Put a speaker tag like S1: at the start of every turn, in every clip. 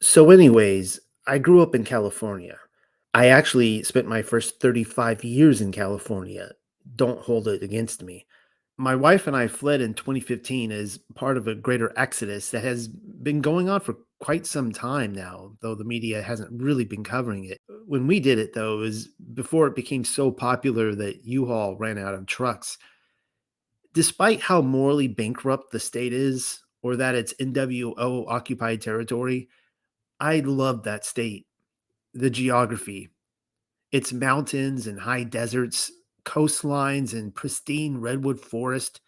S1: So, anyways, I grew up in California. I actually spent my first 35 years in California. Don't hold it against me. My wife and I fled in 2015 as part of a greater exodus that has been going on for quite some time now, though the media hasn't really been covering it. When we did it, though, was before it became so popular that U-Haul ran out of trucks. Despite how morally bankrupt the state is, or that it's NWO occupied territory, I love that state. The geography, its mountains and high deserts, coastlines and pristine redwood forest.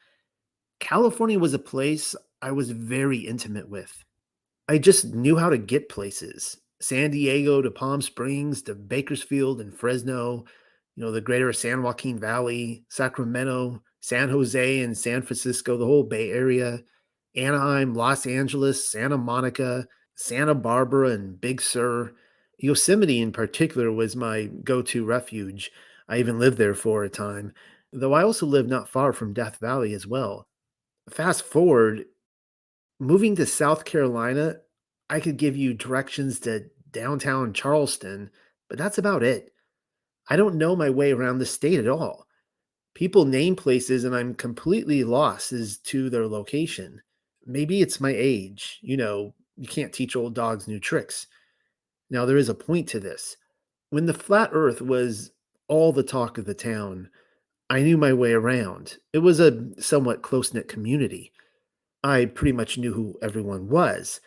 S1: California was a place I was very intimate with. I just knew how to get places. San Diego to Palm Springs to Bakersfield and Fresno, you know, the greater San Joaquin Valley, Sacramento, San Jose and San Francisco, the whole Bay Area, Anaheim, Los Angeles, Santa Monica, Santa Barbara, and Big Sur. Yosemite, in particular, was my go to refuge. I even lived there for a time, though I also lived not far from Death Valley as well. Fast forward, moving to South Carolina, I could give you directions to downtown Charleston, but that's about it. I don't know my way around the state at all. People name places and I'm completely lost as to their location. Maybe it's my age. You know, you can't teach old dogs new tricks. Now, there is a point to this. When the flat earth was all the talk of the town, I knew my way around. It was a somewhat close knit community. I pretty much knew who everyone was.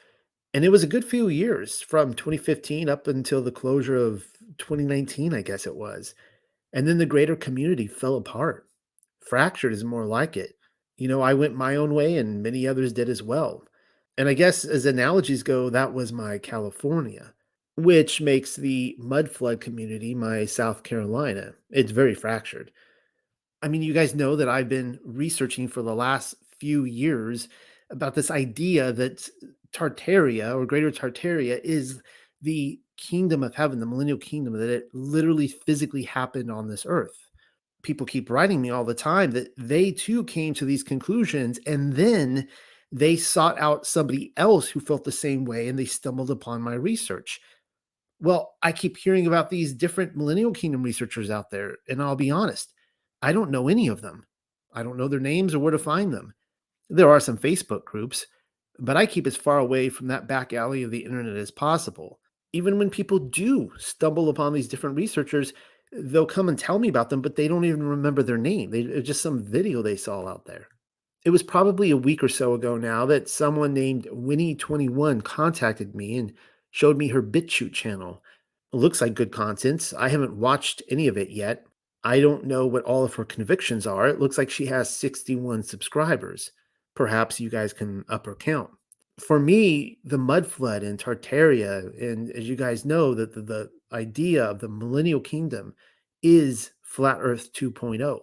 S1: And it was a good few years from 2015 up until the closure of 2019, I guess it was. And then the greater community fell apart. Fractured is more like it. You know, I went my own way and many others did as well. And I guess as analogies go, that was my California, which makes the mud flood community my South Carolina. It's very fractured. I mean, you guys know that I've been researching for the last few years about this idea that Tartaria or Greater Tartaria is the kingdom of heaven, the millennial kingdom, that it literally physically happened on this earth. People keep writing me all the time that they too came to these conclusions and then they sought out somebody else who felt the same way and they stumbled upon my research. Well, I keep hearing about these different millennial kingdom researchers out there, and I'll be honest, I don't know any of them. I don't know their names or where to find them. There are some Facebook groups, but I keep as far away from that back alley of the internet as possible. Even when people do stumble upon these different researchers, they'll come and tell me about them, but they don't even remember their name. They just some video they saw out there. It was probably a week or so ago now that someone named Winnie21 contacted me and showed me her BitChute channel. It looks like good content. I haven't watched any of it yet. I don't know what all of her convictions are. It looks like she has 61 subscribers. Perhaps you guys can up her count. For me, the mud flood in Tartaria, and as you guys know, that the, the idea of the millennial kingdom is flat earth 2.0.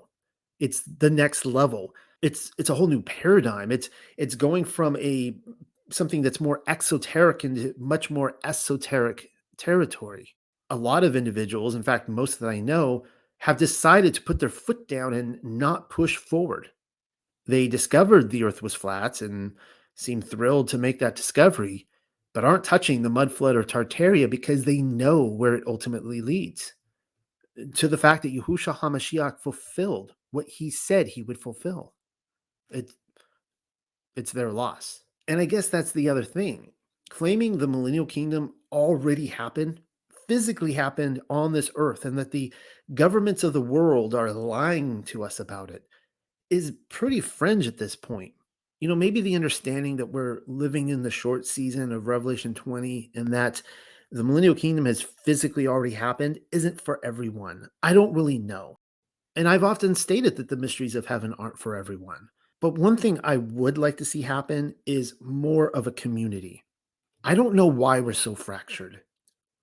S1: It's the next level. It's it's a whole new paradigm. It's it's going from a something that's more exoteric into much more esoteric territory. A lot of individuals, in fact, most that I know, have decided to put their foot down and not push forward. They discovered the earth was flat and seem thrilled to make that discovery, but aren't touching the mud flood or Tartaria because they know where it ultimately leads to the fact that Yahushua HaMashiach fulfilled what he said he would fulfill. It, it's their loss. And I guess that's the other thing. Claiming the millennial kingdom already happened, physically happened on this earth, and that the governments of the world are lying to us about it is pretty fringe at this point. You know, maybe the understanding that we're living in the short season of Revelation 20 and that the millennial kingdom has physically already happened isn't for everyone. I don't really know. And I've often stated that the mysteries of heaven aren't for everyone. But one thing I would like to see happen is more of a community. I don't know why we're so fractured.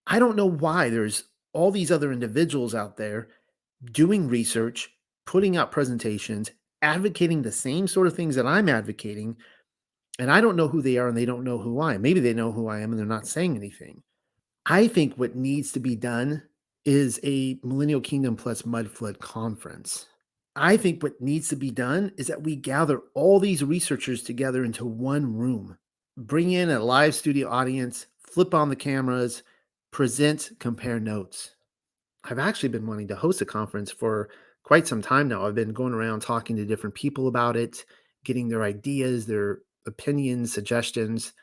S1: I don't know why there's all these other individuals out there doing research, putting out presentations, advocating the same sort of things that I'm advocating, and I don't know who they are and they don't know who I am. Maybe they know who I am and they're not saying anything. I think what needs to be done is a Millennial Kingdom plus Mud Flood conference. I think what needs to be done is that we gather all these researchers together into one room, bring in a live studio audience, flip on the cameras, present, compare notes. I've actually been wanting to host a conference for quite some time now. I've been going around talking to different people about it, getting their ideas, their opinions, suggestions.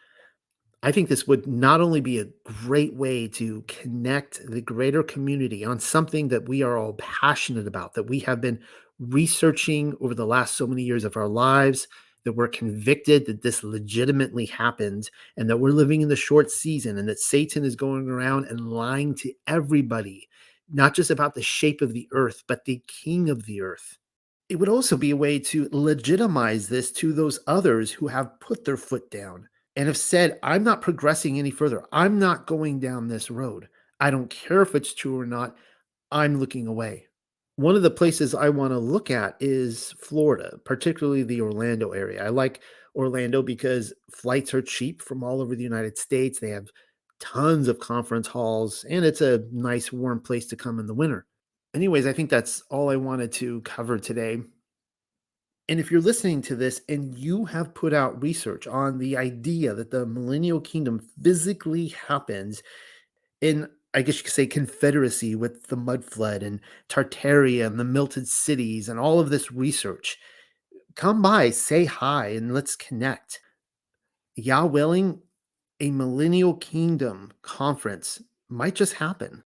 S1: I think this would not only be a great way to connect the greater community on something that we are all passionate about, that we have been researching over the last so many years of our lives, that we're convicted that this legitimately happened, and that we're living in the short season, and that Satan is going around and lying to everybody, not just about the shape of the earth, but the king of the earth. It would also be a way to legitimize this to those others who have put their foot down and have said, I'm not progressing any further. I'm not going down this road. I don't care if it's true or not. I'm looking away. One of the places I want to look at is Florida, particularly the Orlando area. I like Orlando because flights are cheap from all over the United States. They have tons of conference halls, and it's a nice, warm place to come in the winter. Anyways, I think that's all I wanted to cover today. And if you're listening to this and you have put out research on the idea that the millennial kingdom physically happens in, I guess you could say, confederacy with the mud flood and Tartaria and the melted cities and all of this research, come by, say hi, and let's connect. Yah willing, a millennial kingdom conference might just happen.